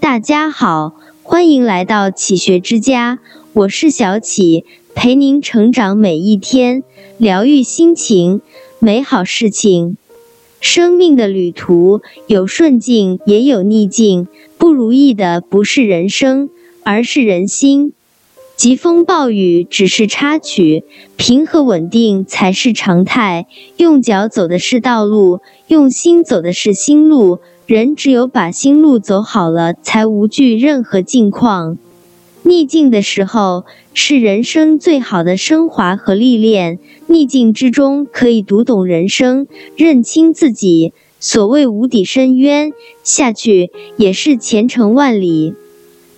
大家好，欢迎来到启学之家，我是小启，陪您成长每一天，疗愈心情，美好事情。生命的旅途有顺境，也有逆境，不如意的不是人生，而是人心。疾风暴雨只是插曲，平和稳定才是常态。用脚走的是道路，用心走的是心路。人只有把心路走好了，才无惧任何境况。逆境的时候是人生最好的升华和历练。逆境之中可以读懂人生，认清自己。所谓无底深渊，下去也是前程万里。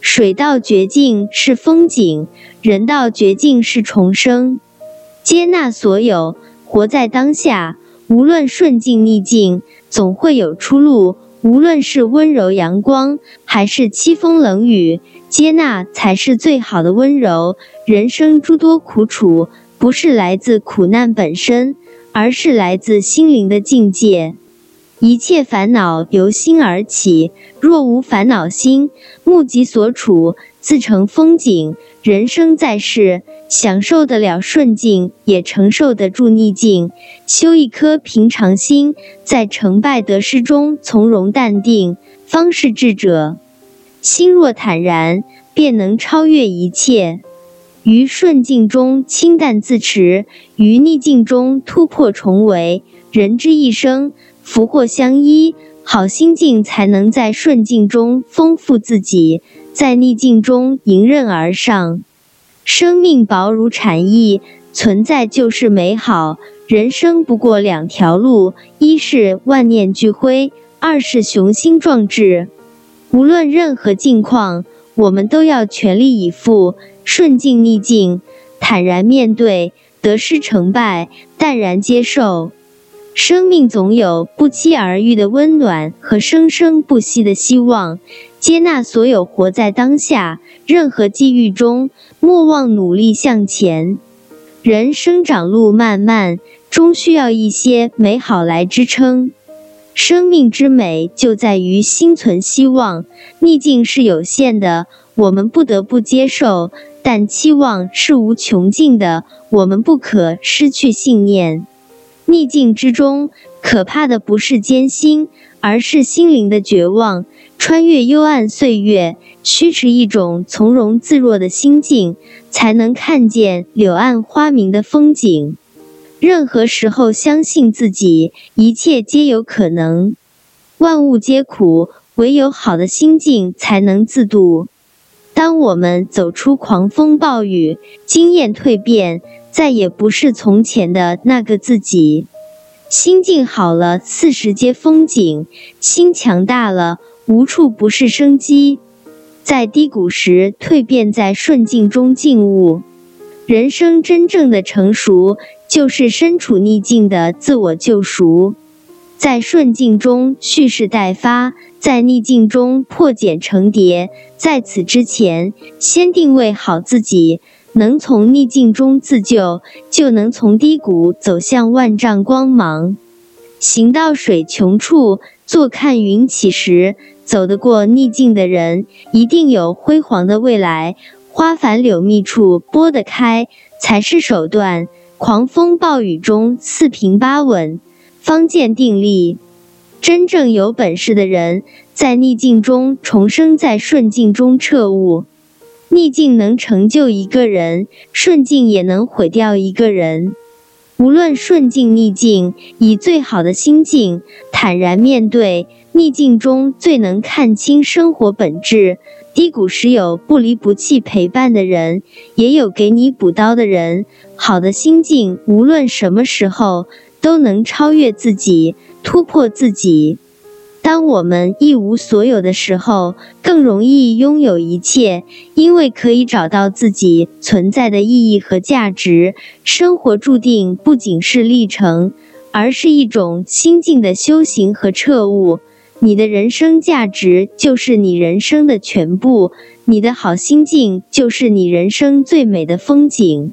水到绝境是风景，人到绝境是重生。接纳所有，活在当下。无论顺境逆境，总会有出路。无论是温柔阳光，还是凄风冷雨，接纳才是最好的温柔。人生诸多苦楚，不是来自苦难本身，而是来自心灵的境界。一切烦恼由心而起，若无烦恼心，目及所处，自成风景。人生在世，享受得了顺境，也承受得住逆境。修一颗平常心，在成败得失中从容淡定，方是智者。心若坦然，便能超越一切。于顺境中清淡自持，于逆境中突破重围。人之一生。福祸相依，好心境才能在顺境中丰富自己，在逆境中迎刃而上。生命薄如蝉翼，存在就是美好。人生不过两条路，一是万念俱灰，二是雄心壮志。无论任何境况，我们都要全力以赴，顺境逆境，坦然面对，得失成败，淡然接受。生命总有不期而遇的温暖和生生不息的希望，接纳所有，活在当下，任何际遇中，莫忘努力向前。人生长路漫漫，终需要一些美好来支撑。生命之美就在于心存希望。逆境是有限的，我们不得不接受；但期望是无穷尽的，我们不可失去信念。逆境之中，可怕的不是艰辛，而是心灵的绝望。穿越幽暗岁月，需持一种从容自若的心境，才能看见柳暗花明的风景。任何时候，相信自己，一切皆有可能。万物皆苦，唯有好的心境才能自渡。当我们走出狂风暴雨，经验蜕变。再也不是从前的那个自己，心境好了，四时皆风景；心强大了，无处不是生机。在低谷时蜕变，在顺境中静悟。人生真正的成熟，就是身处逆境的自我救赎。在顺境中蓄势待发，在逆境中破茧成蝶。在此之前，先定位好自己。能从逆境中自救，就能从低谷走向万丈光芒。行到水穷处，坐看云起时。走得过逆境的人，一定有辉煌的未来。花繁柳密处拨得开，才是手段。狂风暴雨中四平八稳，方见定力。真正有本事的人，在逆境中重生，在顺境中彻悟。逆境能成就一个人，顺境也能毁掉一个人。无论顺境逆境，以最好的心境坦然面对。逆境中最能看清生活本质。低谷时有不离不弃陪伴的人，也有给你补刀的人。好的心境，无论什么时候都能超越自己，突破自己。当我们一无所有的时候，更容易拥有一切，因为可以找到自己存在的意义和价值。生活注定不仅是历程，而是一种心境的修行和彻悟。你的人生价值就是你人生的全部，你的好心境就是你人生最美的风景。